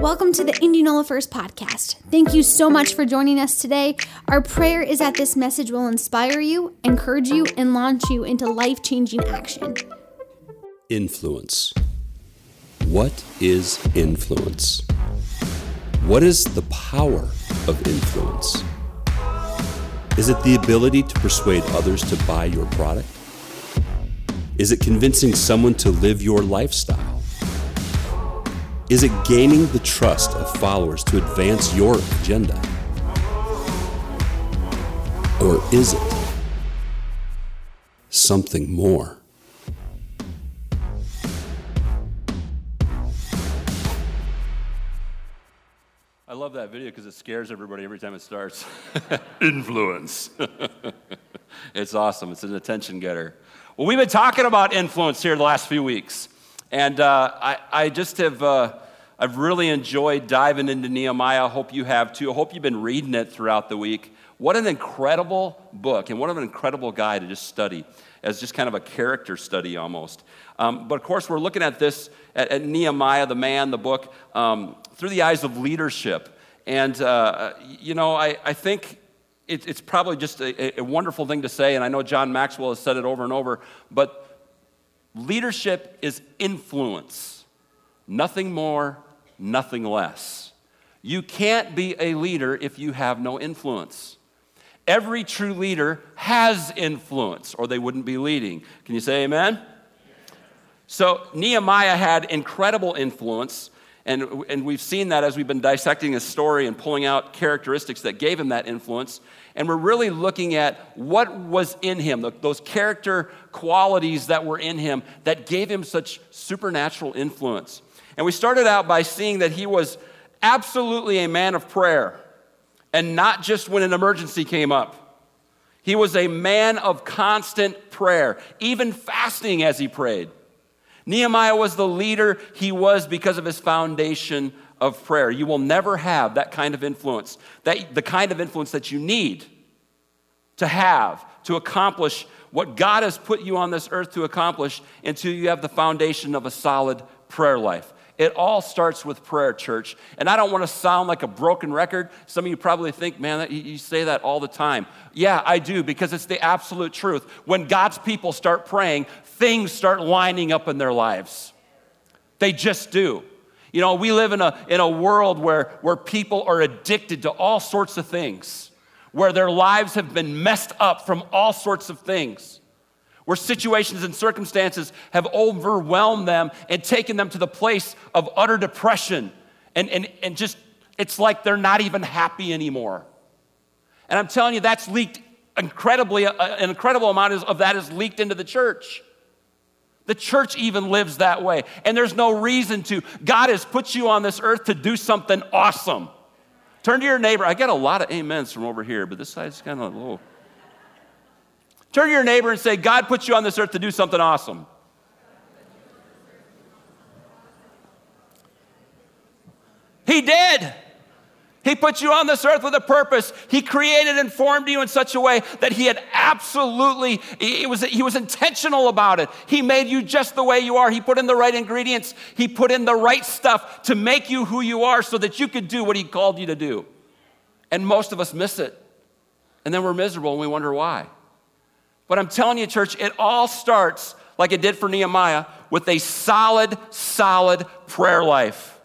Welcome to the Indianola First podcast. Thank you so much for joining us today. Our prayer is that this message will inspire you, encourage you, and launch you into life changing action. Influence. What is influence? What is the power of influence? Is it the ability to persuade others to buy your product? Is it convincing someone to live your lifestyle? Is it gaining the trust of followers to advance your agenda? Or is it something more? I love that video because it scares everybody every time it starts. influence. it's awesome. It's an attention getter. Well, we've been talking about influence here the last few weeks. And uh, I, I, just have uh, I've really enjoyed diving into Nehemiah. I hope you have too. I hope you've been reading it throughout the week. What an incredible book and what an incredible guy to just study as just kind of a character study almost. Um, but of course, we're looking at this, at, at Nehemiah, the man, the book, um, through the eyes of leadership. And, uh, you know, I, I think it, it's probably just a, a wonderful thing to say, and I know John Maxwell has said it over and over, but leadership is influence, nothing more, nothing less. You can't be a leader if you have no influence. Every true leader has influence, or they wouldn't be leading. Can you say amen? So, Nehemiah had incredible influence, and, and we've seen that as we've been dissecting his story and pulling out characteristics that gave him that influence. And we're really looking at what was in him, those character qualities that were in him that gave him such supernatural influence. And we started out by seeing that he was absolutely a man of prayer, and not just when an emergency came up. He was a man of constant prayer, even fasting as he prayed. Nehemiah was the leader he was because of his foundation of prayer. You will never have that kind of influence, that, the kind of influence that you need to have to accomplish what God has put you on this earth to accomplish until you have the foundation of a solid prayer life. It all starts with prayer, church. And I don't want to sound like a broken record. Some of you probably think, man, that, you say that all the time. Yeah, I do, because it's the absolute truth. When God's people start praying, things start lining up in their lives. They just do. You know, we live in a, in a world where, where people are addicted to all sorts of things, where their lives have been messed up from all sorts of things where situations and circumstances have overwhelmed them and taken them to the place of utter depression. And, and, and just, it's like they're not even happy anymore. And I'm telling you, that's leaked incredibly, uh, uh, an incredible amount of that is leaked into the church. The church even lives that way. And there's no reason to. God has put you on this earth to do something awesome. Turn to your neighbor. I get a lot of amens from over here, but this side's kind of a little. Turn to your neighbor and say, God put you on this earth to do something awesome. He did. He put you on this earth with a purpose. He created and formed you in such a way that he had absolutely, he was, he was intentional about it. He made you just the way you are. He put in the right ingredients. He put in the right stuff to make you who you are so that you could do what he called you to do. And most of us miss it. And then we're miserable and we wonder why. But I'm telling you, church, it all starts like it did for Nehemiah with a solid, solid prayer life.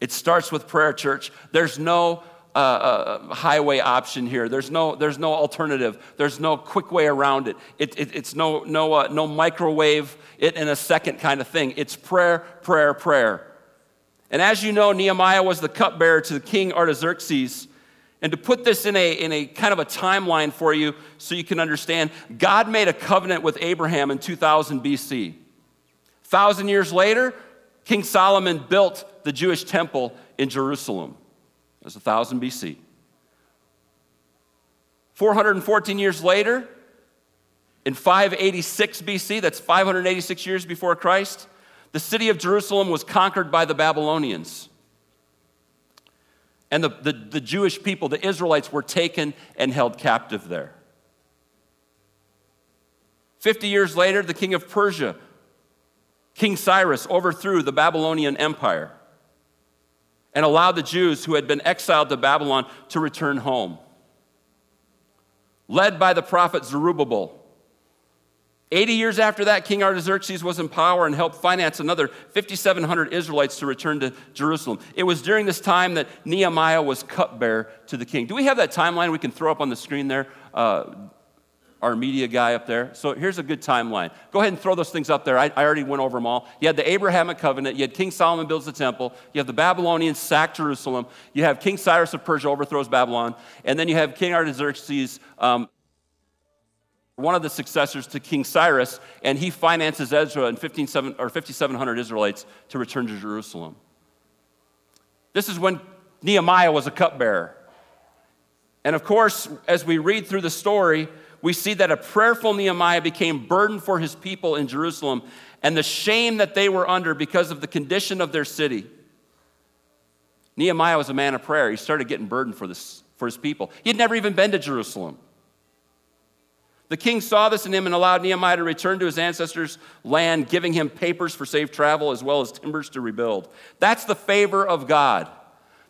It starts with prayer, church. There's no uh, uh, highway option here. There's no, there's no alternative. There's no quick way around it. it, it it's no, no, uh, no microwave it in a second kind of thing. It's prayer, prayer, prayer. And as you know, Nehemiah was the cupbearer to King Artaxerxes. And to put this in a, in a kind of a timeline for you so you can understand, God made a covenant with Abraham in 2000 BC. Thousand years later, King Solomon built the Jewish temple in Jerusalem. That's 1000 BC. 414 years later, in 586 BC, that's 586 years before Christ, the city of Jerusalem was conquered by the Babylonians. And the, the, the Jewish people, the Israelites, were taken and held captive there. 50 years later, the king of Persia, King Cyrus, overthrew the Babylonian Empire. and allowed the Jews who had been exiled to Babylon to return home. Led by the prophet Zerubbabel, 80 years after that, King Artaxerxes was in power and helped finance another 5,700 Israelites to return to Jerusalem. It was during this time that Nehemiah was cupbearer to the king. Do we have that timeline we can throw up on the screen there? Uh, our media guy up there. So here's a good timeline. Go ahead and throw those things up there. I, I, already went over them all. You had the Abrahamic covenant. You had King Solomon builds the temple. You have the Babylonians sack Jerusalem. You have King Cyrus of Persia overthrows Babylon. And then you have King Artaxerxes um, one of the successors to King Cyrus, and he finances Ezra and 15, or 5,700 Israelites to return to Jerusalem. This is when Nehemiah was a cupbearer. And of course, as we read through the story, we see that a prayerful Nehemiah became burdened for his people in Jerusalem and the shame that they were under because of the condition of their city. Nehemiah was a man of prayer. He started getting burdened for, this, for his people. He had never even been to Jerusalem. The king saw this in him and allowed Nehemiah to return to his ancestors' land, giving him papers for safe travel as well as timbers to rebuild. That's the favor of God.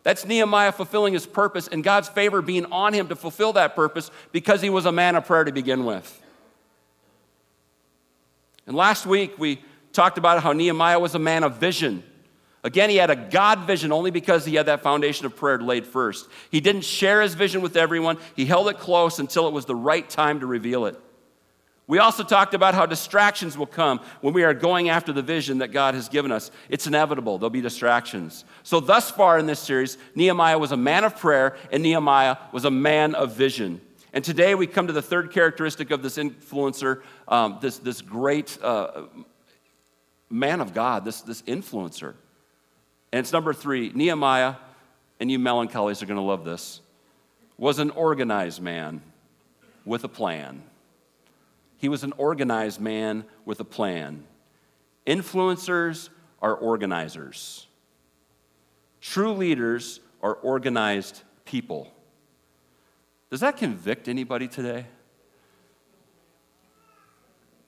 That's Nehemiah fulfilling his purpose and God's favor being on him to fulfill that purpose because he was a man of prayer to begin with. And last week we talked about how Nehemiah was a man of vision. Again, he had a God vision only because he had that foundation of prayer laid first. He didn't share his vision with everyone, he held it close until it was the right time to reveal it. We also talked about how distractions will come when we are going after the vision that God has given us. It's inevitable, there'll be distractions. So, thus far in this series, Nehemiah was a man of prayer and Nehemiah was a man of vision. And today we come to the third characteristic of this influencer, um, this, this great uh, man of God, this, this influencer. And it's number three Nehemiah, and you melancholies are going to love this, was an organized man with a plan. He was an organized man with a plan. Influencers are organizers. True leaders are organized people. Does that convict anybody today?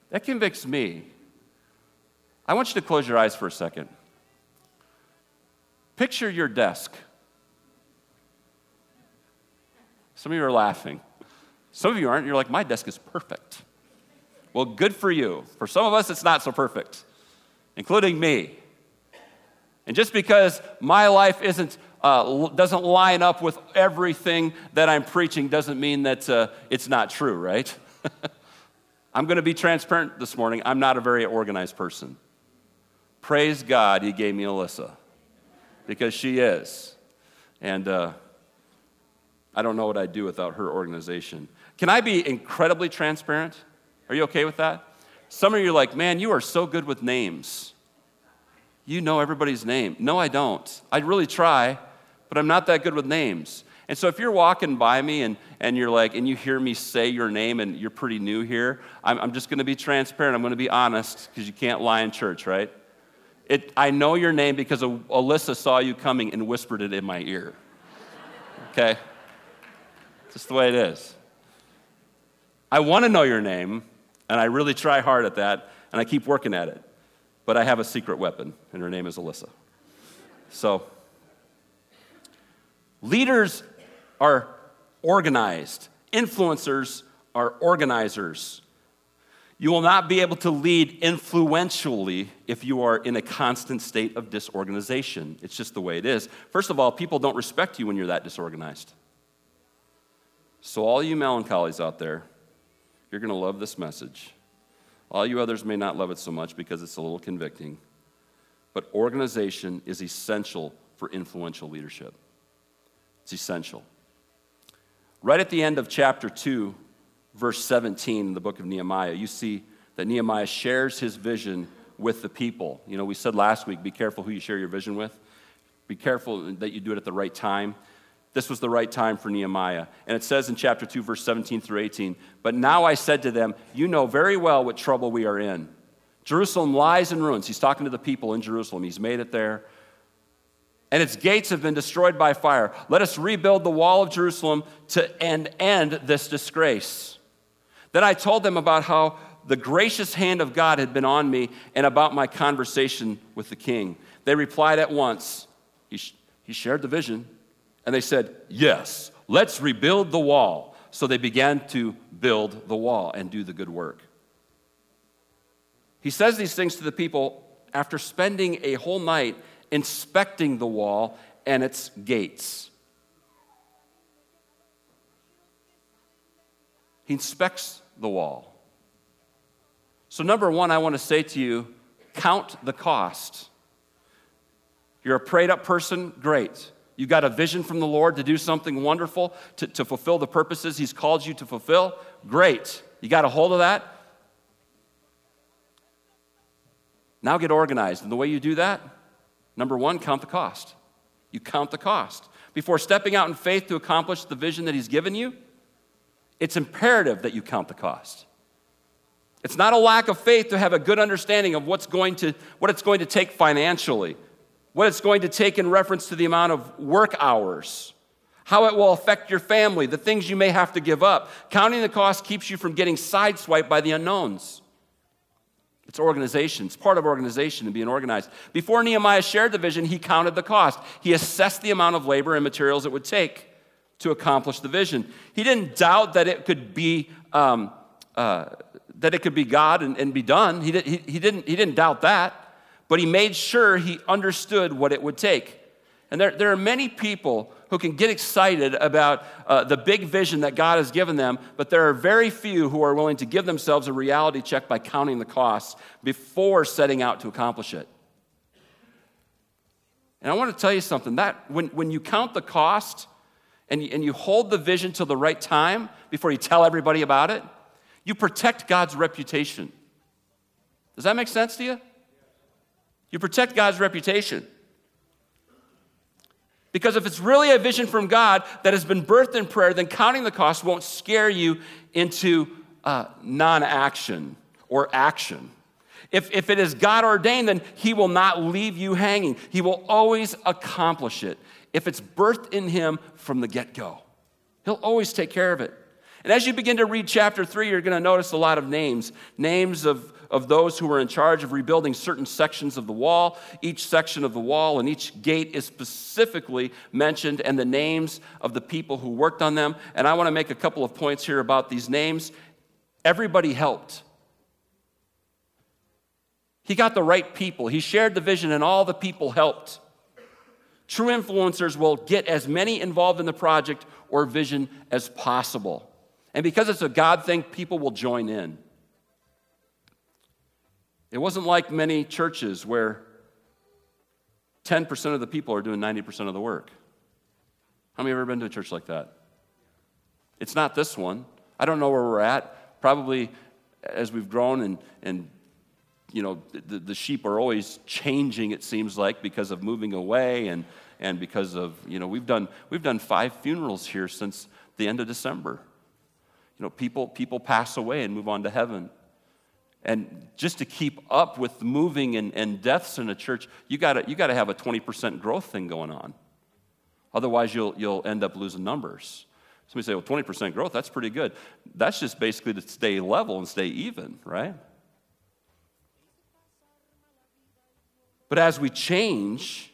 That convicts me. I want you to close your eyes for a second. Picture your desk. Some of you are laughing. Some of you aren't. You're like, my desk is perfect. Well, good for you. For some of us, it's not so perfect, including me. And just because my life isn't, uh, doesn't line up with everything that I'm preaching doesn't mean that uh, it's not true, right? I'm going to be transparent this morning. I'm not a very organized person. Praise God, He gave me Alyssa because she is. And uh, I don't know what I'd do without her organization. Can I be incredibly transparent? Are you okay with that? Some of you are like, man, you are so good with names. You know everybody's name. No, I don't. I really try, but I'm not that good with names. And so if you're walking by me and, and you're like, and you hear me say your name and you're pretty new here, I'm, I'm just going to be transparent. I'm going to be honest because you can't lie in church, right? It, I know your name because Alyssa saw you coming and whispered it in my ear. Okay? Just the way it is. I want to know your name, and I really try hard at that, and I keep working at it. But I have a secret weapon, and her name is Alyssa. So, leaders are organized, influencers are organizers. You will not be able to lead influentially if you are in a constant state of disorganization. It's just the way it is. First of all, people don't respect you when you're that disorganized. So, all you melancholies out there, you're going to love this message. All you others may not love it so much because it's a little convicting. But organization is essential for influential leadership. It's essential. Right at the end of chapter 2, verse 17 in the book of Nehemiah, you see that Nehemiah shares his vision with the people. You know, we said last week be careful who you share your vision with, be careful that you do it at the right time. This was the right time for Nehemiah. And it says in chapter 2, verse 17 through 18, But now I said to them, You know very well what trouble we are in. Jerusalem lies in ruins. He's talking to the people in Jerusalem. He's made it there. And its gates have been destroyed by fire. Let us rebuild the wall of Jerusalem to end, end this disgrace. Then I told them about how the gracious hand of God had been on me and about my conversation with the king. They replied at once. He, He shared the vision, and they said, Yes, let's rebuild the wall. So they began to build the wall and do the good work. He says these things to the people after spending a whole night inspecting the wall and its gates. He inspects the wall. So, number one, I want to say to you count the cost. You're a prayed up person, great. You got a vision from the Lord to do something wonderful, to, to fulfill the purposes He's called you to fulfill, great. You got a hold of that? Now get organized. And the way you do that, number one, count the cost. You count the cost. Before stepping out in faith to accomplish the vision that He's given you, it's imperative that you count the cost. It's not a lack of faith to have a good understanding of what's going to, what it's going to take financially, what it's going to take in reference to the amount of work hours, how it will affect your family, the things you may have to give up. Counting the cost keeps you from getting sideswiped by the unknowns. It's organization. It's part of organization and being organized. Before Nehemiah shared the vision, he counted the cost. He assessed the amount of labor and materials it would take to accomplish the vision. He didn't doubt that it could be um, uh, that it could be God and, and be done. He, did, he, he, didn't, he didn't doubt that, but he made sure he understood what it would take. And there, there are many people who can get excited about uh, the big vision that God has given them, but there are very few who are willing to give themselves a reality check by counting the costs before setting out to accomplish it. And I want to tell you something that when, when you count the cost and you, and you hold the vision till the right time before you tell everybody about it, you protect God's reputation. Does that make sense to you? You protect God's reputation. Because if it's really a vision from God that has been birthed in prayer, then counting the cost won't scare you into uh, non action or action. If, if it is God ordained, then He will not leave you hanging. He will always accomplish it if it's birthed in Him from the get go. He'll always take care of it. And as you begin to read chapter three, you're going to notice a lot of names names of of those who were in charge of rebuilding certain sections of the wall. Each section of the wall and each gate is specifically mentioned, and the names of the people who worked on them. And I want to make a couple of points here about these names. Everybody helped. He got the right people. He shared the vision, and all the people helped. True influencers will get as many involved in the project or vision as possible. And because it's a God thing, people will join in. It wasn't like many churches where 10% of the people are doing 90% of the work. How many have ever been to a church like that? It's not this one. I don't know where we're at. Probably as we've grown and, and you know, the, the sheep are always changing, it seems like, because of moving away and, and because of, you know, we've done, we've done five funerals here since the end of December. You know, people, people pass away and move on to heaven. And just to keep up with moving and, and deaths in a church, you gotta, you gotta have a 20% growth thing going on. Otherwise, you'll, you'll end up losing numbers. Somebody say, well, 20% growth, that's pretty good. That's just basically to stay level and stay even, right? But as we change,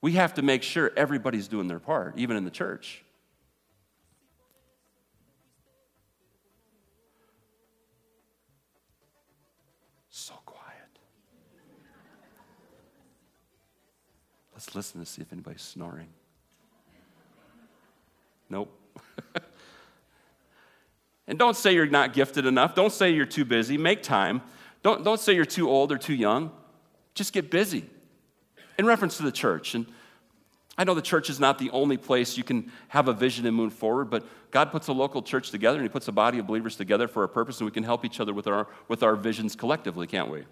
we have to make sure everybody's doing their part, even in the church. So quiet. Let's listen to see if anybody's snoring. Nope. and don't say you're not gifted enough. Don't say you're too busy. Make time. Don't, don't say you're too old or too young. Just get busy. In reference to the church, and I know the church is not the only place you can have a vision and move forward, but God puts a local church together and He puts a body of believers together for a purpose, and we can help each other with our, with our visions collectively, can't we?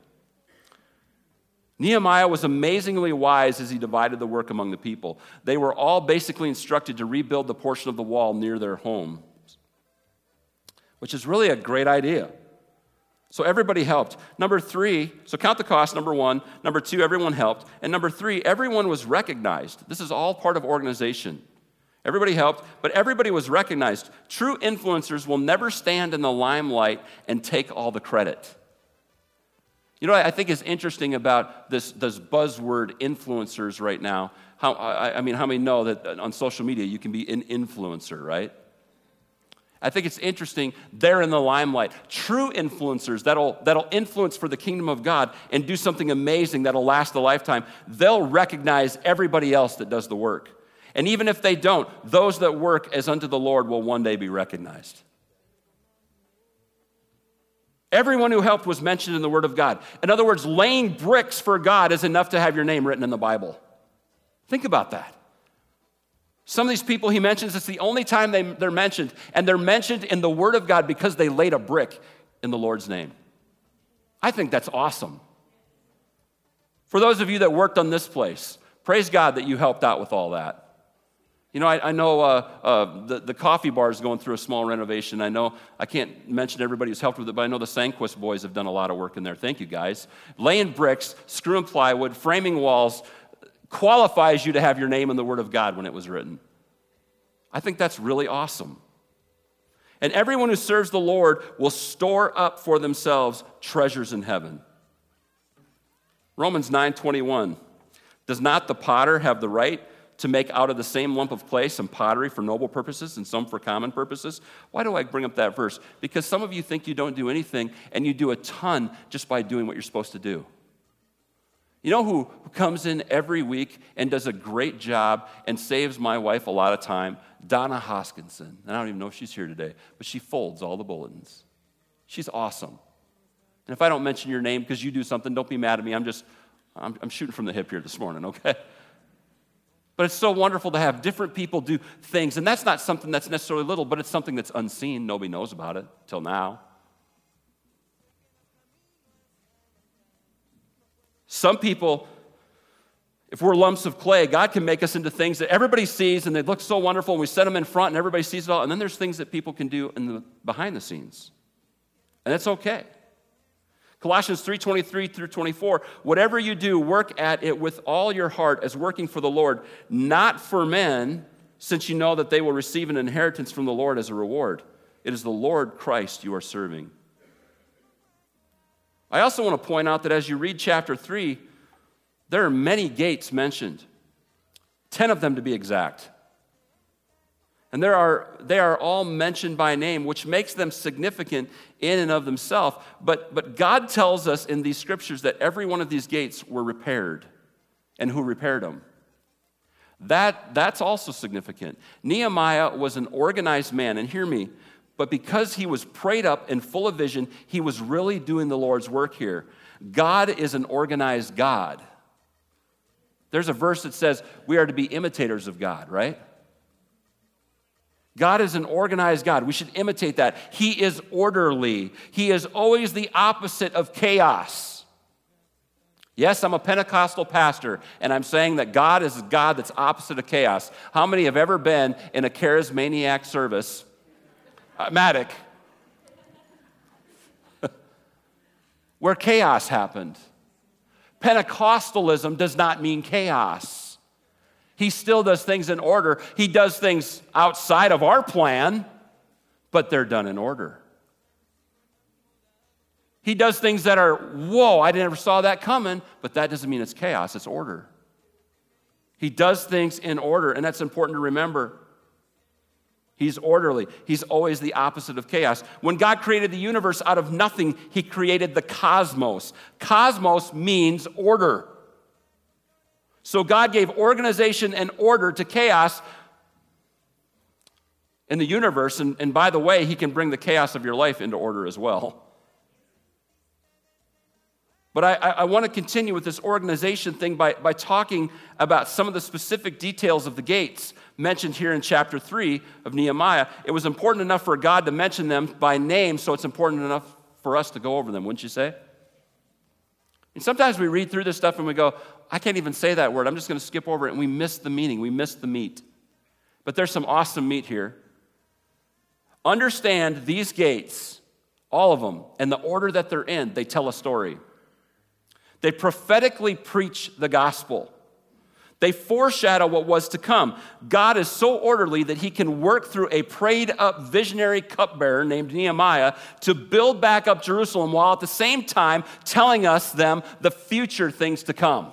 Nehemiah was amazingly wise as he divided the work among the people. They were all basically instructed to rebuild the portion of the wall near their home, which is really a great idea. So everybody helped. Number three, so count the cost, number one. Number two, everyone helped. And number three, everyone was recognized. This is all part of organization. Everybody helped, but everybody was recognized. True influencers will never stand in the limelight and take all the credit. You know what I think is interesting about this, this buzzword influencers right now? How, I, I mean, how many know that on social media you can be an influencer, right? I think it's interesting, they're in the limelight. True influencers that'll, that'll influence for the kingdom of God and do something amazing that'll last a lifetime, they'll recognize everybody else that does the work. And even if they don't, those that work as unto the Lord will one day be recognized. Everyone who helped was mentioned in the Word of God. In other words, laying bricks for God is enough to have your name written in the Bible. Think about that. Some of these people he mentions, it's the only time they, they're mentioned, and they're mentioned in the Word of God because they laid a brick in the Lord's name. I think that's awesome. For those of you that worked on this place, praise God that you helped out with all that. You know, I, I know uh, uh, the, the coffee bar is going through a small renovation. I know I can't mention everybody who's helped with it, but I know the Sanquist boys have done a lot of work in there. Thank you, guys. Laying bricks, screwing plywood, framing walls, qualifies you to have your name in the Word of God when it was written. I think that's really awesome. And everyone who serves the Lord will store up for themselves treasures in heaven. Romans 9:21 Does not the potter have the right to make out of the same lump of clay some pottery for noble purposes and some for common purposes? Why do I bring up that verse? Because some of you think you don't do anything and you do a ton just by doing what you're supposed to do. You know who, who comes in every week and does a great job and saves my wife a lot of time? Donna Hoskinson. And I don't even know if she's here today, but she folds all the bulletins. She's awesome. And if I don't mention your name because you do something, don't be mad at me. I'm just, I'm, I'm shooting from the hip here this morning, okay? But it's so wonderful to have different people do things. And that's not something that's necessarily little, but it's something that's unseen. Nobody knows about it till now. Some people, if we're lumps of clay, God can make us into things that everybody sees and they look so wonderful, and we set them in front and everybody sees it all. And then there's things that people can do in the behind the scenes. And that's okay. Colossians 3:23 through 24, whatever you do, work at it with all your heart as working for the Lord, not for men, since you know that they will receive an inheritance from the Lord as a reward. It is the Lord Christ you are serving. I also want to point out that as you read chapter 3, there are many gates mentioned, 10 of them to be exact. And there are, they are all mentioned by name, which makes them significant in and of themselves. But, but God tells us in these scriptures that every one of these gates were repaired. And who repaired them? That, that's also significant. Nehemiah was an organized man, and hear me, but because he was prayed up and full of vision, he was really doing the Lord's work here. God is an organized God. There's a verse that says we are to be imitators of God, right? God is an organized God. We should imitate that. He is orderly, He is always the opposite of chaos. Yes, I'm a Pentecostal pastor, and I'm saying that God is a God that's opposite of chaos. How many have ever been in a charismaniac service Uh, Matic, where chaos happened. Pentecostalism does not mean chaos. He still does things in order. He does things outside of our plan, but they're done in order. He does things that are, whoa, I never saw that coming, but that doesn't mean it's chaos, it's order. He does things in order, and that's important to remember. He's orderly. He's always the opposite of chaos. When God created the universe out of nothing, He created the cosmos. Cosmos means order. So God gave organization and order to chaos in the universe. And, and by the way, He can bring the chaos of your life into order as well. But I, I, want to continue with this organization thing by, by talking about some of the specific details of the gates mentioned here in chapter 3 of Nehemiah. It was important enough for God to mention them by name, so it's important enough for us to go over them, wouldn't you say? And sometimes we read through this stuff and we go, I can't even say that word. I'm just going to skip over it, and we miss the meaning, we miss the meat. But there's some awesome meat here. Understand these gates, all of them, and the order that they're in, they tell a story. They prophetically preach the gospel. They foreshadow what was to come. God is so orderly that he can work through a prayed up visionary cupbearer named Nehemiah to build back up Jerusalem while at the same time telling us them the future things to come.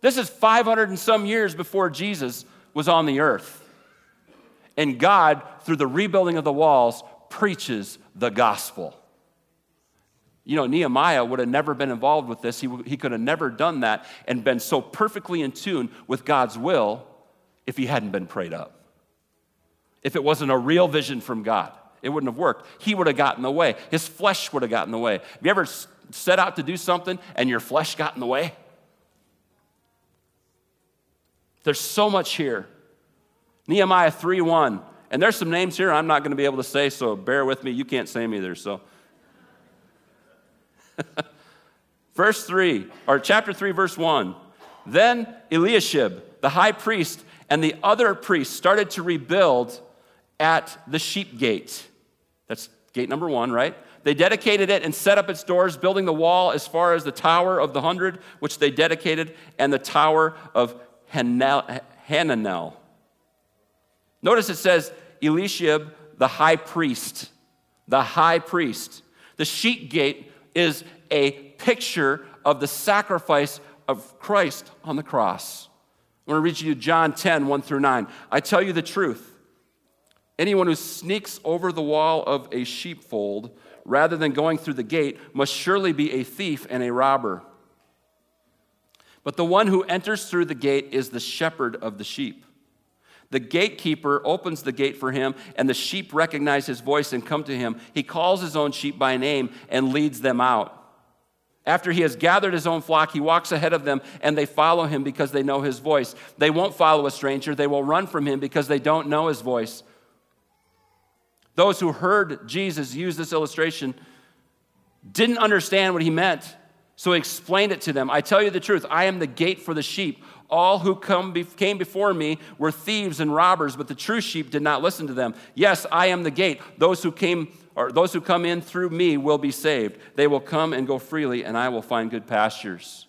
This is 500 and some years before Jesus was on the earth. And God, through the rebuilding of the walls, preaches the gospel. You know, Nehemiah would have never been involved with this. He, he could have never done that and been so perfectly in tune with God's will if he hadn't been prayed up. If it wasn't a real vision from God, it wouldn't have worked. He would have gotten the way. His flesh would have gotten in the way. Have you ever set out to do something and your flesh got in the way? There's so much here. Nehemiah 3 1. And there's some names here I'm not going to be able to say, so bear with me. You can't say them either, so. verse 3, or chapter 3, verse 1. Then Eliashib, the high priest, and the other priests started to rebuild at the sheep gate. That's gate number one, right? They dedicated it and set up its doors, building the wall as far as the Tower of the Hundred, which they dedicated, and the Tower of Hananel. Notice it says Eliashib, the high priest. The high priest. The sheep gate is a picture of the sacrifice of Christ on the cross. I'm going to read you John 10, 1 through 9. I tell you the truth. Anyone who sneaks over the wall of a sheepfold rather than going through the gate must surely be a thief and a robber. But the one who enters through the gate is the shepherd of the sheep. The gatekeeper opens the gate for him, and the sheep recognize his voice and come to him. He calls his own sheep by name and leads them out. After he has gathered his own flock, he walks ahead of them, and they follow him because they know his voice. They won't follow a stranger, they will run from him because they don't know his voice. Those who heard Jesus use this illustration didn't understand what he meant, so he explained it to them. I tell you the truth, I am the gate for the sheep. All who come be- came before me were thieves and robbers, but the true sheep did not listen to them. Yes, I am the gate. Those who came or those who come in through me will be saved. They will come and go freely, and I will find good pastures.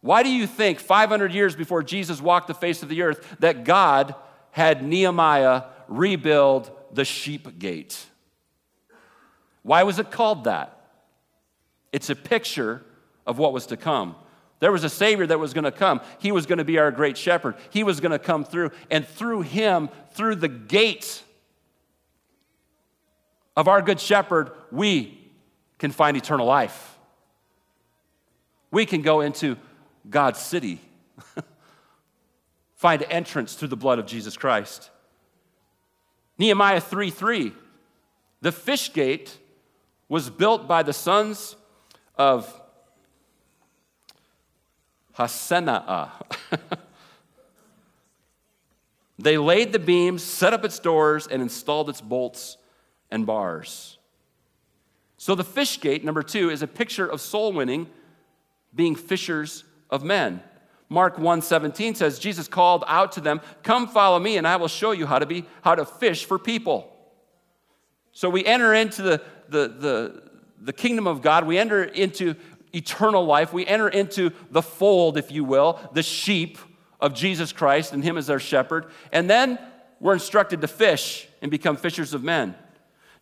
Why do you think 500 years before Jesus walked the face of the earth that God had Nehemiah rebuild the sheep gate? Why was it called that? It's a picture of what was to come. There was a Savior that was going to come. He was going to be our great shepherd. He was going to come through, and through Him, through the gates of our good shepherd, we can find eternal life. We can go into God's city, find entrance through the blood of Jesus Christ. Nehemiah 3 3. The fish gate was built by the sons of Hassenaah. they laid the beams, set up its doors, and installed its bolts and bars. So the fish gate, number two, is a picture of soul winning, being fishers of men. Mark 1:17 says Jesus called out to them, "Come follow me and I will show you how to be how to fish for people." So we enter into the, the, the, the kingdom of God, we enter into eternal life, we enter into the fold, if you will, the sheep of Jesus Christ and Him as our shepherd, and then we're instructed to fish and become fishers of men.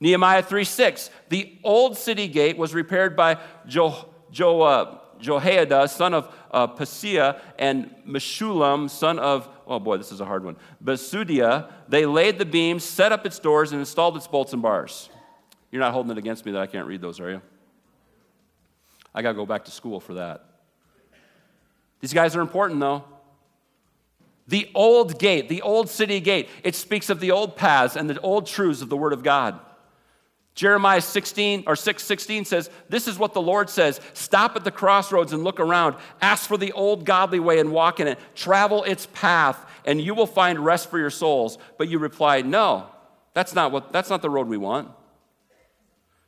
Nehemiah 3 6, the old city gate was repaired by jo, jo, uh, Jehoiada, son of uh, Paseah, and Meshullam, son of, oh boy, this is a hard one, Besodeiah. They laid the beams, set up its doors, and installed its bolts and bars. You're not holding it against me that I can't read those, are you? I got to go back to school for that. These guys are important, though. The old gate, the old city gate, it speaks of the old paths and the old truths of the Word of God. Jeremiah 16 or 6:16 says, "This is what the Lord says: Stop at the crossroads and look around. Ask for the old godly way and walk in it. Travel its path, and you will find rest for your souls." But you replied, "No, that's not what that's not the road we want."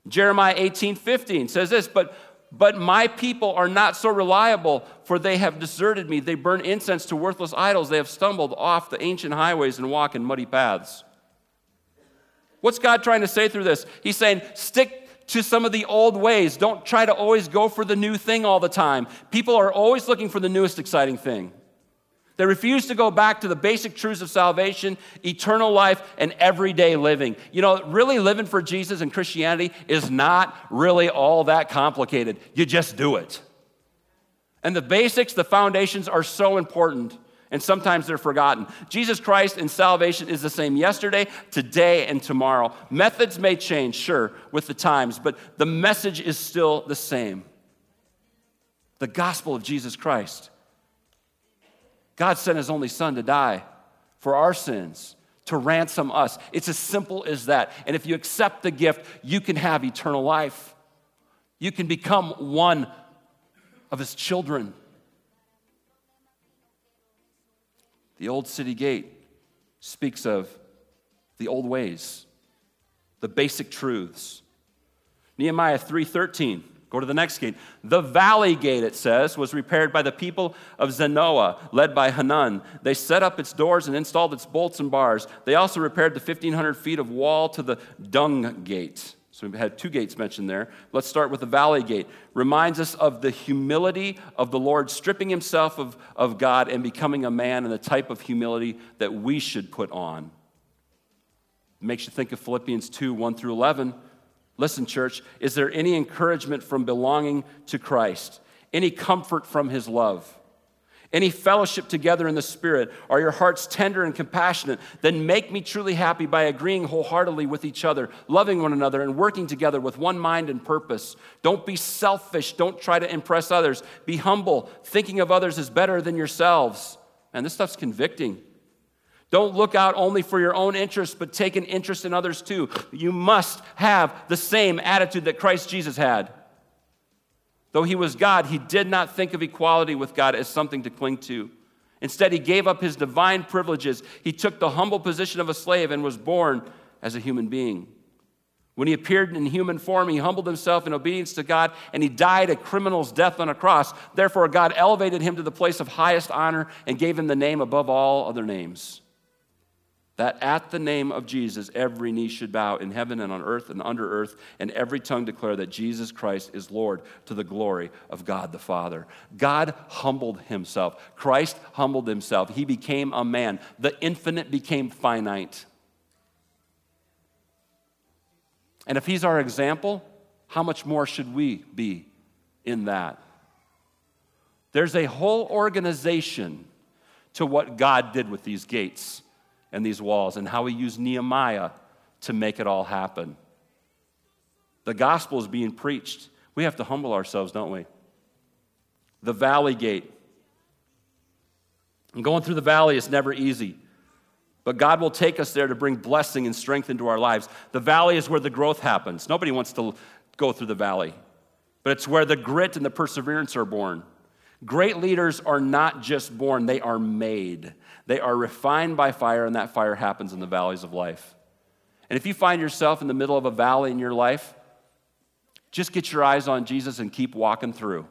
Jeremiah 18, 15 says this, but but my people are not so reliable, for they have deserted me. They burn incense to worthless idols. They have stumbled off the ancient highways and walk in muddy paths. What's God trying to say through this? He's saying, stick to some of the old ways. Don't try to always go for the new thing all the time. People are always looking for the newest exciting thing. They refuse to go back to the basic truths of salvation, eternal life, and everyday living. You know, really living for Jesus and Christianity is not really all that complicated. You just do it. And the basics, the foundations are so important, and sometimes they're forgotten. Jesus Christ and salvation is the same yesterday, today, and tomorrow. Methods may change, sure, with the times, but the message is still the same the gospel of Jesus Christ. God sent his only son to die for our sins, to ransom us. It's as simple as that. And if you accept the gift, you can have eternal life. You can become one of his children. The old city gate speaks of the old ways, the basic truths. Nehemiah 3:13 Go to the next gate. The valley gate, it says, was repaired by the people of Zanoah, led by Hanun. They set up its doors and installed its bolts and bars. They also repaired the 1,500 feet of wall to the dung gate. So we've had two gates mentioned there. Let's start with the valley gate. Reminds us of the humility of the Lord, stripping himself of, of God and becoming a man and the type of humility that we should put on. It makes you think of Philippians 2 1 through 11 Listen, church, is there any encouragement from belonging to Christ? Any comfort from his love? Any fellowship together in the Spirit? Are your hearts tender and compassionate? Then make me truly happy by agreeing wholeheartedly with each other, loving one another, and working together with one mind and purpose. Don't be selfish. Don't try to impress others. Be humble. Thinking of others is better than yourselves. And this stuff's convicting. Don't look out only for your own interests, but take an interest in others too. You must have the same attitude that Christ Jesus had. Though he was God, he did not think of equality with God as something to cling to. Instead, he gave up his divine privileges. He took the humble position of a slave and was born as a human being. When he appeared in human form, he humbled himself in obedience to God and he died a criminal's death on a cross. Therefore, God elevated him to the place of highest honor and gave him the name above all other names that at the name of Jesus, every knee should bow in heaven and on earth and under earth, and every tongue declare that Jesus Christ is Lord to the glory of God the Father. God humbled himself. Christ humbled himself. He became a man. The infinite became finite. And if he's our example, how much more should we be in that? There's a whole organization to what God did with these gates and these walls and how he used Nehemiah to make it all happen. The gospel is being preached. We have to humble ourselves, don't we? The valley gate. And going through the valley is never easy. But God will take us there to bring blessing and strength into our lives. The valley is where the growth happens. Nobody wants to go through the valley, but it's where the grit and the perseverance are born. Great leaders are not just born, they are made. They are refined by fire, and that fire happens in the valleys of life. And if you find yourself in the middle of a valley in your life, just get your eyes on Jesus and keep walking through.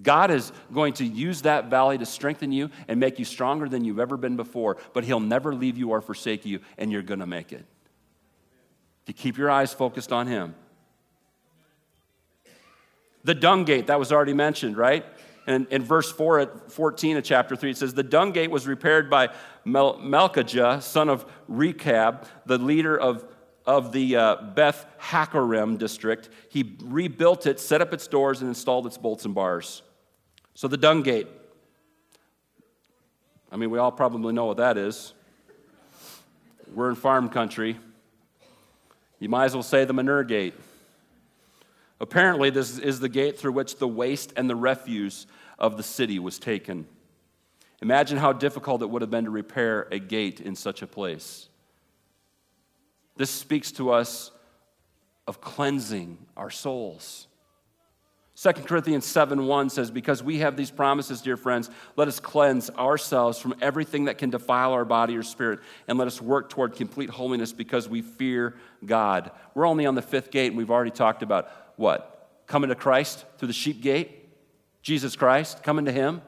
God is going to use that valley to strengthen you and make you stronger than you've ever been before, but He'll never leave you or forsake you, and you're going to make it. To keep your eyes focused on Him. The dung gate, that was already mentioned, right? And in verse 4 at 14 of chapter 3, it says, The dung gate was repaired by Mel- Malchijah, son of Rechab, the leader of, of the uh, Beth Hakerem district. He rebuilt it, set up its doors, and installed its bolts and bars. So the dung gate. I mean, we all probably know what that is. We're in farm country. You might as well say the manure gate. Apparently, this is the gate through which the waste and the refuse of the city was taken. Imagine how difficult it would have been to repair a gate in such a place. This speaks to us of cleansing our souls. 2 Corinthians 7 1 says, Because we have these promises, dear friends, let us cleanse ourselves from everything that can defile our body or spirit, and let us work toward complete holiness because we fear God. We're only on the fifth gate, and we've already talked about what? Coming to Christ through the sheep gate? Jesus Christ, coming to Him.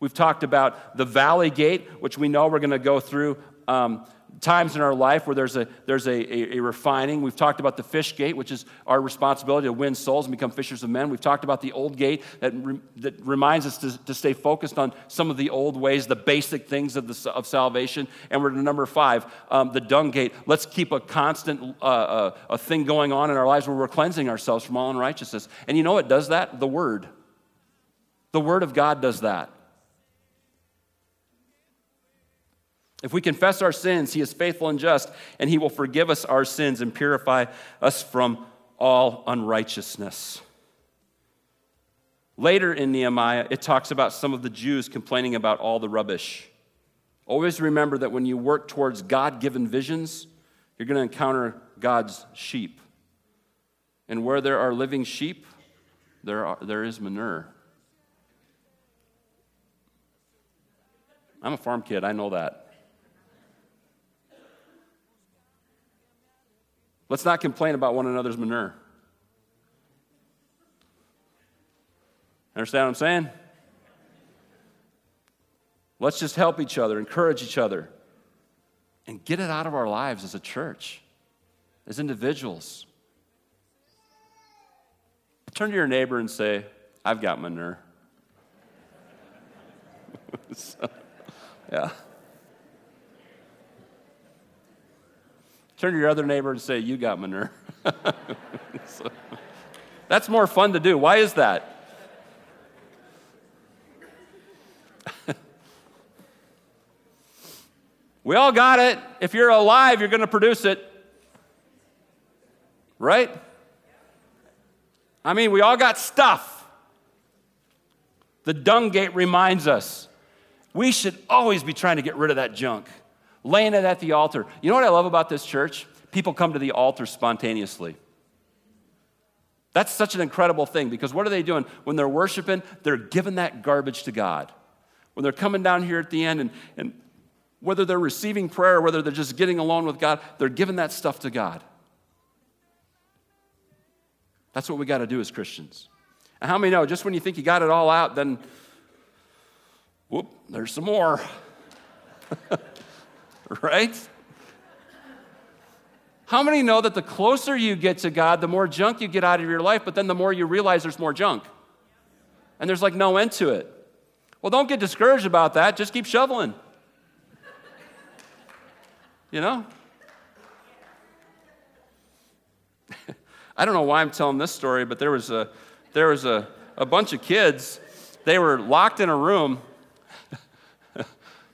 We've talked about the valley gate, which we know we're going to go through um, times in our life where there's, a, there's a, a, a, refining. We've talked about the fish gate, which is our responsibility to win souls and become fishers of men. We've talked about the old gate that, re, that reminds us to, to stay focused on some of the old ways, the basic things of, the, of salvation. And we're to number five, um, the dung gate. Let's keep a constant uh, uh, a thing going on in our lives where we're cleansing ourselves from all unrighteousness. And you know what does that? The Word. The Word of God does that. If we confess our sins, He is faithful and just, and He will forgive us our sins and purify us from all unrighteousness. Later in Nehemiah, it talks about some of the Jews complaining about all the rubbish. Always remember that when you work towards God given visions, you're going to encounter God's sheep. And where there are living sheep, there, are, there is manure. I'm a farm kid, I know that. Let's not complain about one another's manure. Understand what I'm saying? Let's just help each other, encourage each other, and get it out of our lives as a church, as individuals. Turn to your neighbor and say, I've got manure. so, yeah. Turn to your other neighbor and say, You got manure. so, that's more fun to do. Why is that? we all got it. If you're alive, you're going to produce it. Right? I mean, we all got stuff. The dung gate reminds us we should always be trying to get rid of that junk laying it at the altar. You know what I love about this church? People come to the altar spontaneously. That's such an incredible thing because what are they doing? When they're worshiping, they're giving that garbage to God. When they're coming down here at the end and, and whether they're receiving prayer or whether they're just getting alone with God, they're giving that stuff to God. That's what we got to do as Christians. And how many know just when you think you got it all out, then, whoop, there's some more. right? How many know that the closer you get to God, the more junk you get out of your life, but then the more you realize there's more junk? And there's like no end to it. Well, don't get discouraged about that. Just keep shoveling. You know? I don't know why I'm telling this story, but there was a, there was a, a bunch of kids. They were locked in a room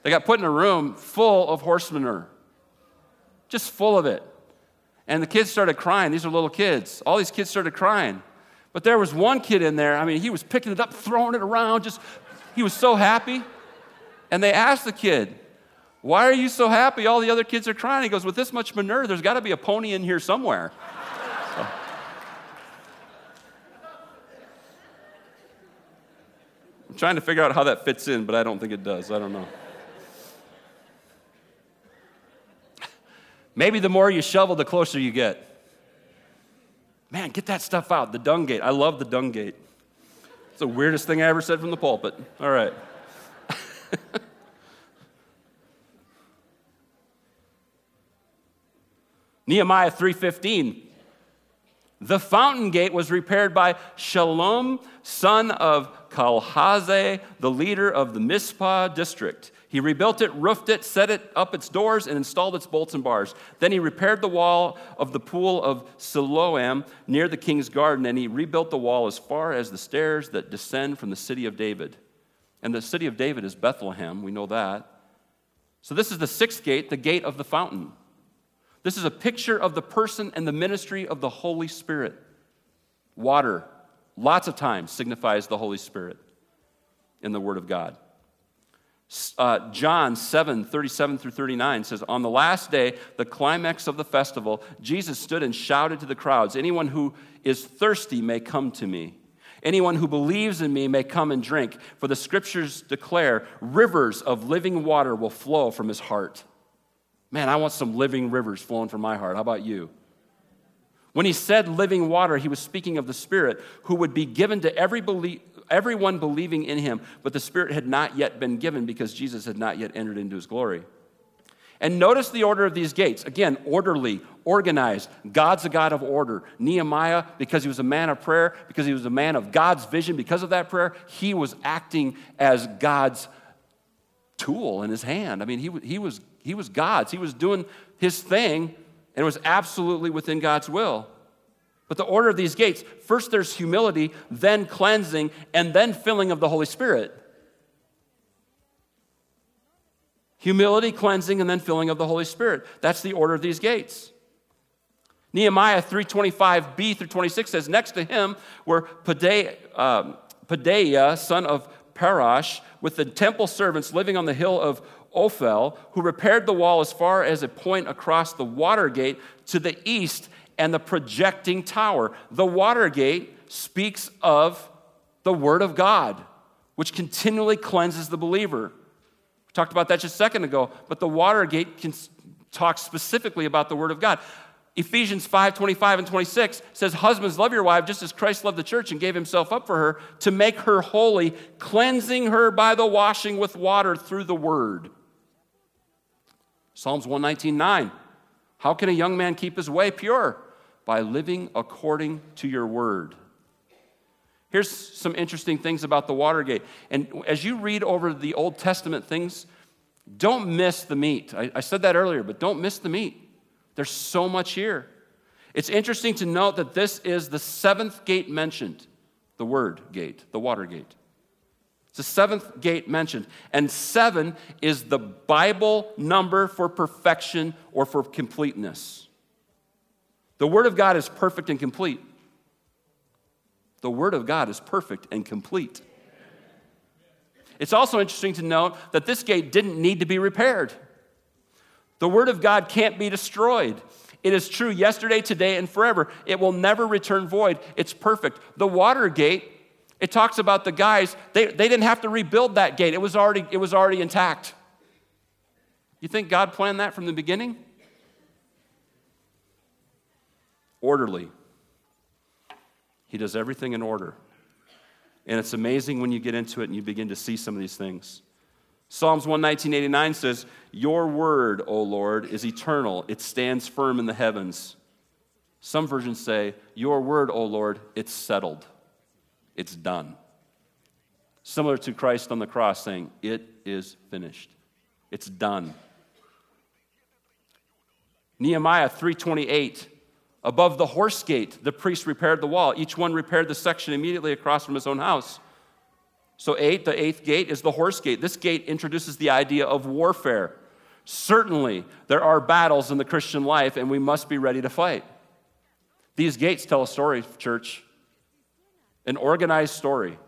they got put in a room full of horse manure, just full of it. And the kids started crying. These are little kids. All these kids started crying. But there was one kid in there, I mean, he was picking it up, throwing it around, just, he was so happy. And they asked the kid, Why are you so happy? All the other kids are crying. He goes, With this much manure, there's got to be a pony in here somewhere. So. I'm trying to figure out how that fits in, but I don't think it does. I don't know. Maybe the more you shovel, the closer you get. Man, get that stuff out. The dung gate. I love the dung gate. It's the weirdest thing I ever said from the pulpit. All right. Nehemiah 3:15 The fountain gate was repaired by Shallum son of Col-hozeh, the leader of the Mizpah district he rebuilt it, roofed it, set it up its doors, and installed its bolts and bars. Then he repaired the wall of the pool of Siloam near the king's garden, and he rebuilt the wall as far as the stairs that descend from the city of David. And the city of David is Bethlehem, we know that. So this is the sixth gate, the gate of the fountain. This is a picture of the person and the ministry of the Holy Spirit. Water, lots of times, signifies the Holy Spirit in the Word of God. Uh, John 7, 37 through 39 says, On the last day, the climax of the festival, Jesus stood and shouted to the crowds, Anyone who is thirsty may come to me. Anyone who believes in me may come and drink, for the scriptures declare rivers of living water will flow from his heart. Man, I want some living rivers flowing from my heart. How about you? When he said living water, he was speaking of the Spirit who would be given to every believer everyone believing in him, but the Spirit had not yet been given because Jesus had not yet entered into his glory. And notice the order of these gates. Again, orderly, organized. God's a God of order. Nehemiah, because he was a man of prayer, because he was a man of God's vision, because of that prayer, he was acting as God's tool in his hand. I mean, he, he, was, he was God's. He was doing his thing, and was absolutely within God's will. But the order of these gates first there's humility, then cleansing, and then filling of the Holy Spirit. humility, cleansing, and then filling of the Holy Spirit. That's the order of these gates. Nehemiah 325b through 26 says, Next to him were Pedaiah, um, son of Parosh, with the temple servants living on the hill of Ophel, who repaired the wall as far as a point across the water gate to the east and the projecting tower. The water gate speaks of the Word of God, which continually cleanses the believer. We talked about that just a second ago, but the Watergate can talk specifically about the Word of God. Ephesians 5 25 and 26 says, Husbands, love your wife just as Christ loved the church and gave himself up for her to make her holy, cleansing her by the washing with water through the Word. Psalms 119 9. How can a young man keep his way pure? By living according to your Word. Here's some interesting things about the Watergate. And as you read over the Old Testament things, don't miss the meat. I, I, said that earlier, but don't miss the meat. There's so much here. It's interesting to note that this is the seventh gate mentioned, the word gate, the water gate. It's the seventh gate mentioned. And seven is the Bible number for perfection or for completeness. The Word of God is perfect and complete. The Word of God is perfect and complete. It's also interesting to note that this gate didn't need to be repaired. The Word of God can't be destroyed. It is true yesterday, today, and forever. It will never return void. It's perfect. The water gate, it talks about the guys, they, they didn't have to rebuild that gate, it was, already, it was already intact. You think God planned that from the beginning? Orderly. He does everything in order. And it's amazing when you get into it and you begin to see some of these things. Psalms 119.89 says, Your word, O Lord, is eternal. It stands firm in the heavens. Some versions say, Your word, O Lord, it's settled. It's done. Similar to Christ on the cross saying, It is finished. It's done. Nehemiah 328 Above the horse gate, the priest repaired the wall. Each one repaired the section immediately across from his own house. So, eight, the eighth gate is the horse gate. This gate introduces the idea of warfare. Certainly, there are battles in the Christian life, and we must be ready to fight. These gates tell a story, church, an organized story.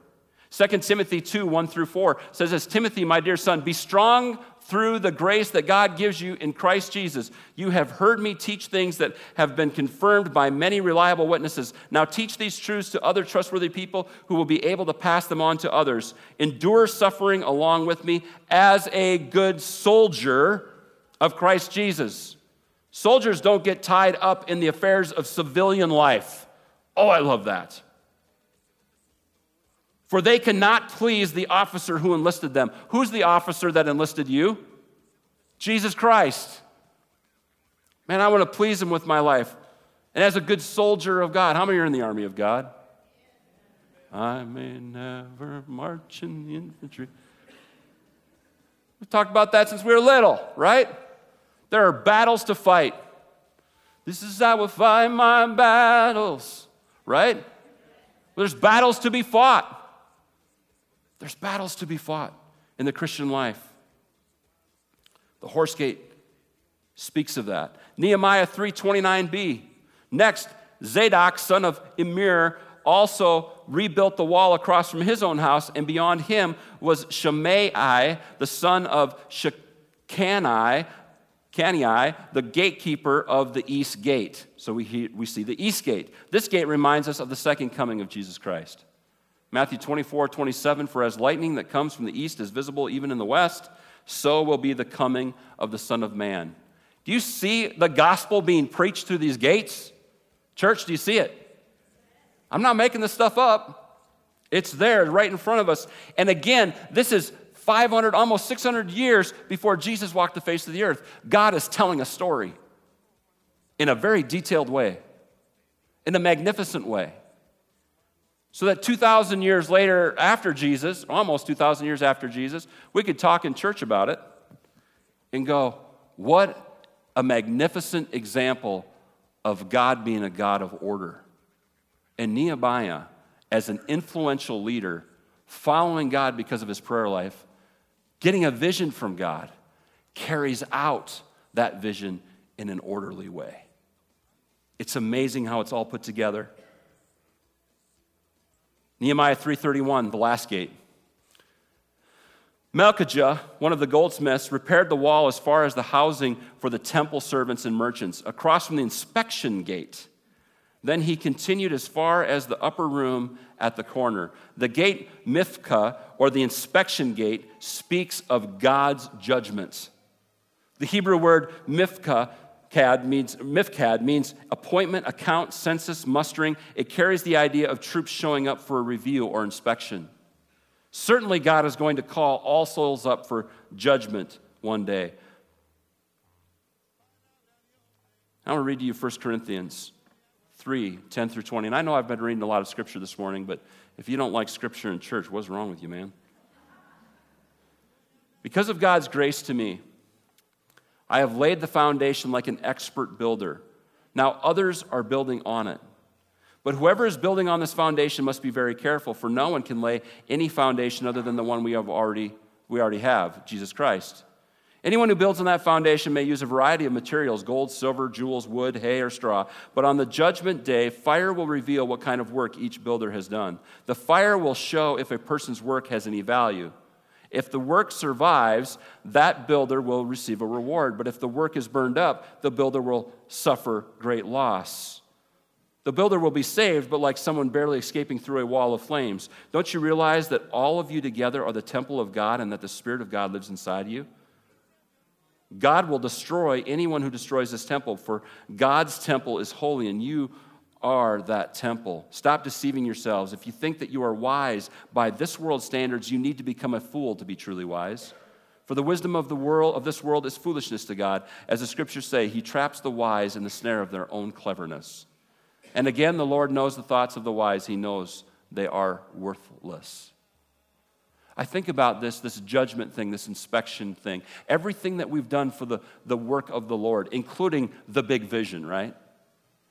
2 Timothy 2 1 through 4 says, As Timothy, my dear son, be strong through the grace that God gives you in Christ Jesus. You have heard me teach things that have been confirmed by many reliable witnesses. Now teach these truths to other trustworthy people who will be able to pass them on to others. Endure suffering along with me as a good soldier of Christ Jesus. Soldiers don't get tied up in the affairs of civilian life. Oh, I love that. For they cannot please the officer who enlisted them. Who's the officer that enlisted you? Jesus Christ. Man, I want to please him with my life. And as a good soldier of God, how many are in the army of God? I may never march in the infantry. We've talked about that since we were little, right? There are battles to fight. This is how I will fight my battles, right? There's battles to be fought. There's battles to be fought in the Christian life. The horse gate speaks of that. Nehemiah 3:29b. Next, Zadok, son of Immer, also rebuilt the wall across from his own house, and beyond him was Shimei, the son of Shechaniah, Canii, the gatekeeper of the east gate. So we, we see the east gate. This gate reminds us of the second coming of Jesus Christ. Matthew 24, 27, for as lightning that comes from the east is visible even in the west, so will be the coming of the Son of Man. Do you see the gospel being preached through these gates? Church, do you see it? I'm not making this stuff up. It's there right in front of us. And again, this is 500, almost 600 years before Jesus walked the face of the earth, God is telling a story in a very detailed way, in a magnificent way. So that 2,000 years later, after Jesus, almost 2,000 years after Jesus, we could talk in church about it and go, what a magnificent example of God being a God of order. And Nehemiah, as an influential leader, following God because of his prayer life, getting a vision from God, carries out that vision in an orderly way. It's amazing how it's all put together. Nehemiah 3:31, the last gate. Malchijah, one of the goldsmiths, repaired the wall as far as the housing for the temple servants and merchants, across from the inspection gate. Then he continued as far as the upper room at the corner. The gate Mifka, or the inspection gate, speaks of God's judgments. The Hebrew word Mifka CAD means, MIFCAD means appointment, account, census, mustering. It carries the idea of troops showing up for a review or inspection. Certainly, God is going to call all souls up for judgment one day. I want to read to you 1 Corinthians 3 10 through 20. And I know I've been reading a lot of scripture this morning, but if you don't like scripture in church, what's wrong with you, man? Because of God's grace to me, I have laid the foundation like an expert builder. Now others are building on it. But whoever is building on this foundation must be very careful, for no one can lay any foundation other than the one we have already we already have, Jesus Christ. Anyone who builds on that foundation may use a variety of materials gold, silver, jewels, wood, hay, or straw. But on the judgment day, fire will reveal what kind of work each builder has done. The fire will show if a person's work has any value. If the work survives, that builder will receive a reward. But if the work is burned up, the builder will suffer great loss. The builder will be saved, but like someone barely escaping through a wall of flames. Don't you realize that all of you together are the temple of God and that the Spirit of God lives inside you? God will destroy anyone who destroys this temple, for God's temple is holy and you are that temple. Stop deceiving yourselves. If you think that you are wise by this world's standards, you need to become a fool to be truly wise. For the wisdom of the world of this world is foolishness to God. As the scriptures say, he traps the wise in the snare of their own cleverness. And again, the Lord knows the thoughts of the wise. He knows they are worthless. I think about this, this judgment thing, this inspection thing, everything that we've done for the, the work of the Lord, including the big vision, right?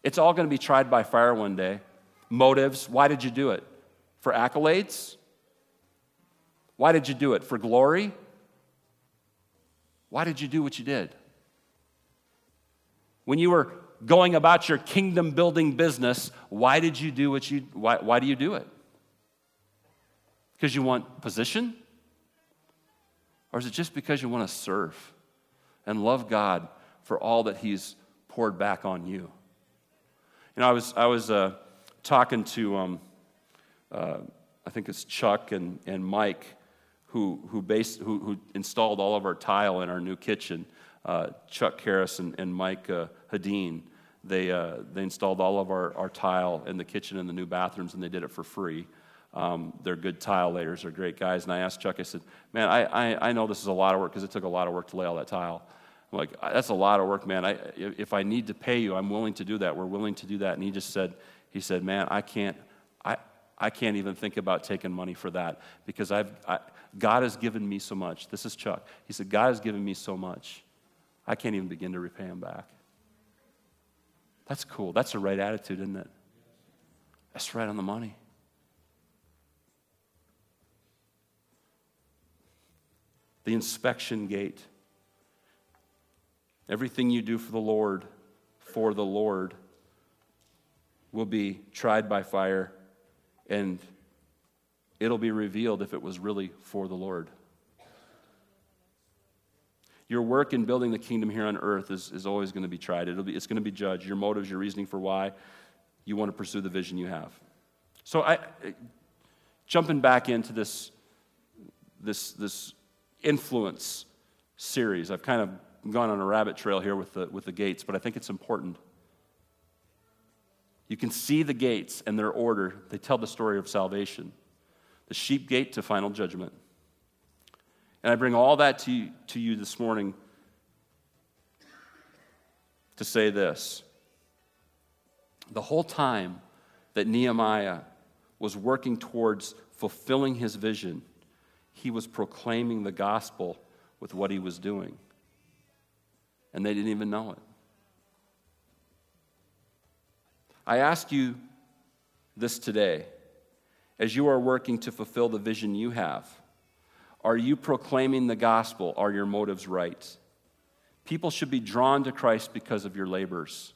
It's all going to be tried by fire one day. Motives why did you do it? For accolades? Why did you do it? For glory? Why did you do what you did? When you were going about your kingdom building business, why did you do what you why, why do you do it? Because you want position? Or is it just because you want to serve and love God for all that He's poured back on you? You know, I was, I was uh, talking to, um, uh, I think it's Chuck and, and Mike, who, who, based, who, who installed all of our tile in our new kitchen. Uh, Chuck Harris and, and Mike uh, Hadeen. They, uh, they installed all of our, our tile in the kitchen and the new bathrooms, and they did it for free. Um, they're good tile layers, they're great guys. And I asked Chuck, I said, Man, I, I, I know this is a lot of work because it took a lot of work to lay all that tile. I'm like, that's a lot of work, man. I, if I need to pay you, I'm willing to do that. We're willing to do that. And he just said, he said, man, I can't, I, I can't even think about taking money for that because I've, I, God has given me so much. This is Chuck. He said, God has given me so much. I can't even begin to repay him back. That's cool. That's the right attitude, isn't it? That's right on the money. The inspection gate. Everything you do for the Lord, for the Lord, will be tried by fire, and it'll be revealed if it was really for the Lord. Your work in building the kingdom here on earth is, is always going to be tried. It'll be, it's going to be judged. Your motives, your reasoning for why you want to pursue the vision you have. So, I, jumping back into this, this, this influence series, I've kind of gone on a rabbit trail here with the, with the gates, but I think it's important. You can see the gates and their order. They tell the story of salvation. The sheep gate to final judgment. And I bring all that to you, to you this morning to say this. The whole time that Nehemiah was working towards fulfilling his vision, he was proclaiming the gospel with what he was doing. And they didn't even know it. I ask you this today as you are working to fulfill the vision you have. Are you proclaiming the gospel? Are your motives right? People should be drawn to Christ because of your labors.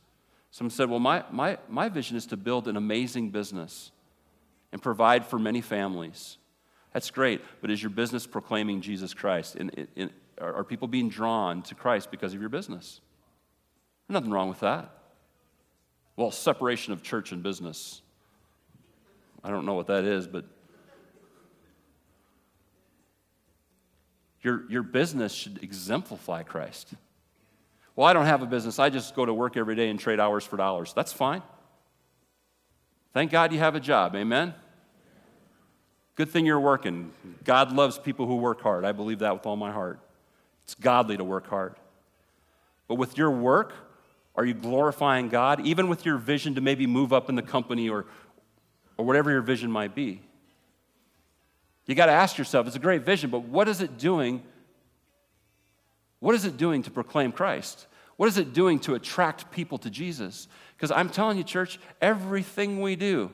Someone said, Well, my, my, my vision is to build an amazing business and provide for many families. That's great, but is your business proclaiming Jesus Christ? And, and, are people being drawn to Christ because of your business? Nothing wrong with that. Well, separation of church and business. I don't know what that is, but your, your business should exemplify Christ. Well, I don't have a business. I just go to work every day and trade hours for dollars. That's fine. Thank God you have a job. Amen? Good thing you're working. God loves people who work hard. I believe that with all my heart. It's godly to work hard. But with your work, are you glorifying God, even with your vision to maybe move up in the company or, or whatever your vision might be? You got to ask yourself, it's a great vision, but what is it doing? What is it doing to proclaim Christ? What is it doing to attract people to Jesus? Because I'm telling you, church, everything we do,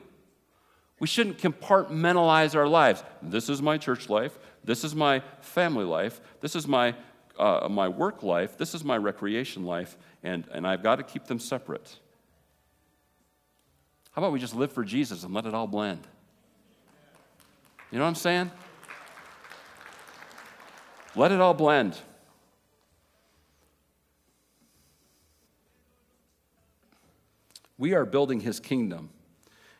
we shouldn't compartmentalize our lives. This is my church life. This is my family life. This is my, uh, my work life. This is my recreation life. And, and I've got to keep them separate. How about we just live for Jesus and let it all blend? You know what I'm saying? Let it all blend. We are building his kingdom,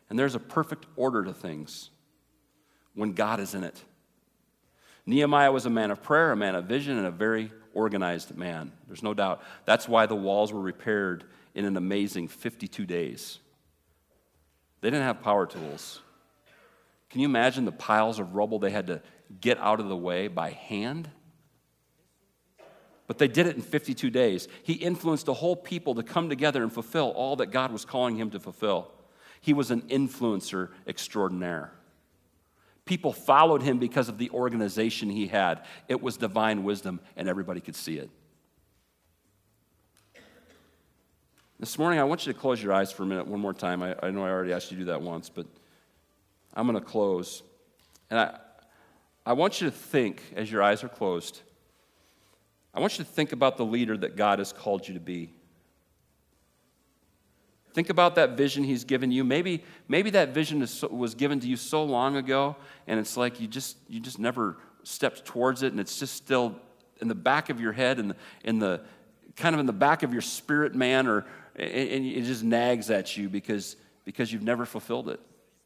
and there's a perfect order to things when God is in it. Nehemiah was a man of prayer, a man of vision, and a very organized man. There's no doubt. That's why the walls were repaired in an amazing 52 days. They didn't have power tools. Can you imagine the piles of rubble they had to get out of the way by hand? But they did it in 52 days. He influenced a whole people to come together and fulfill all that God was calling him to fulfill. He was an influencer extraordinaire. People followed him because of the organization he had. It was divine wisdom, and everybody could see it. This morning, I want you to close your eyes for a minute one more time. I, I know I already asked you to do that once, but I'm going to close. And I, I want you to think, as your eyes are closed, I want you to think about the leader that God has called you to be. Think about that vision He's given you. Maybe, maybe that vision is, was given to you so long ago, and it's like you just, you just never stepped towards it, and it's just still in the back of your head and in the kind of in the back of your spirit man, or and it just nags at you because, because you've never fulfilled it.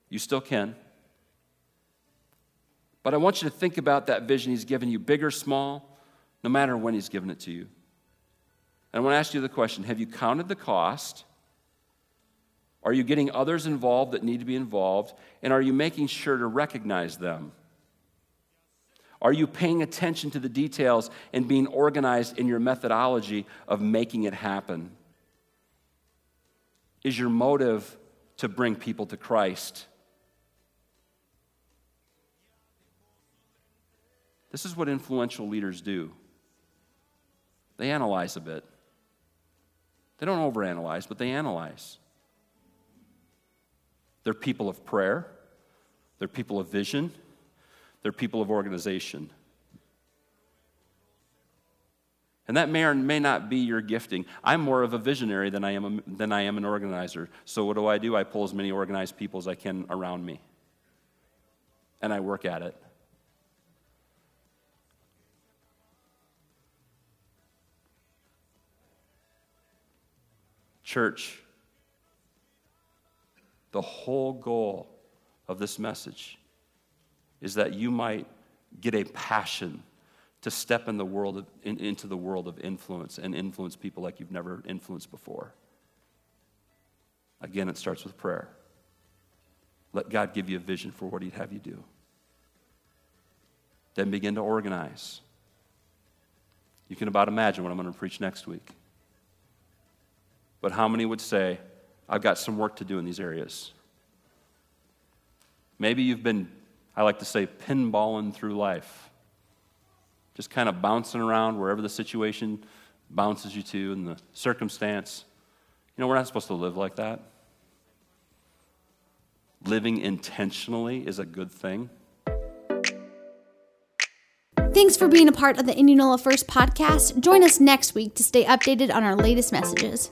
You still can. But I want you to think about that vision He's given you, big or small, no matter when He's given it to you. And I want to ask you the question Have you counted the cost? Are you getting others involved that need to be involved? And are you making sure to recognize them? Are you paying attention to the details and being organized in your methodology of making it happen? Is your motive to bring people to Christ? This is what influential leaders do they analyze a bit. They don't overanalyze, but they analyze. They're people of prayer, they're people of vision, they're people of organization. And that may or may not be your gifting. I'm more of a visionary than I am, a, than I am an organizer. So, what do I do? I pull as many organized people as I can around me. And I work at it. Church, the whole goal of this message is that you might get a passion to step in the world of, in, into the world of influence and influence people like you've never influenced before. Again, it starts with prayer. Let God give you a vision for what He'd have you do. Then begin to organize. You can about imagine what I'm going to preach next week. But how many would say, I've got some work to do in these areas? Maybe you've been, I like to say, pinballing through life, just kind of bouncing around wherever the situation bounces you to and the circumstance. You know, we're not supposed to live like that. Living intentionally is a good thing. Thanks for being a part of the Indianola First podcast. Join us next week to stay updated on our latest messages.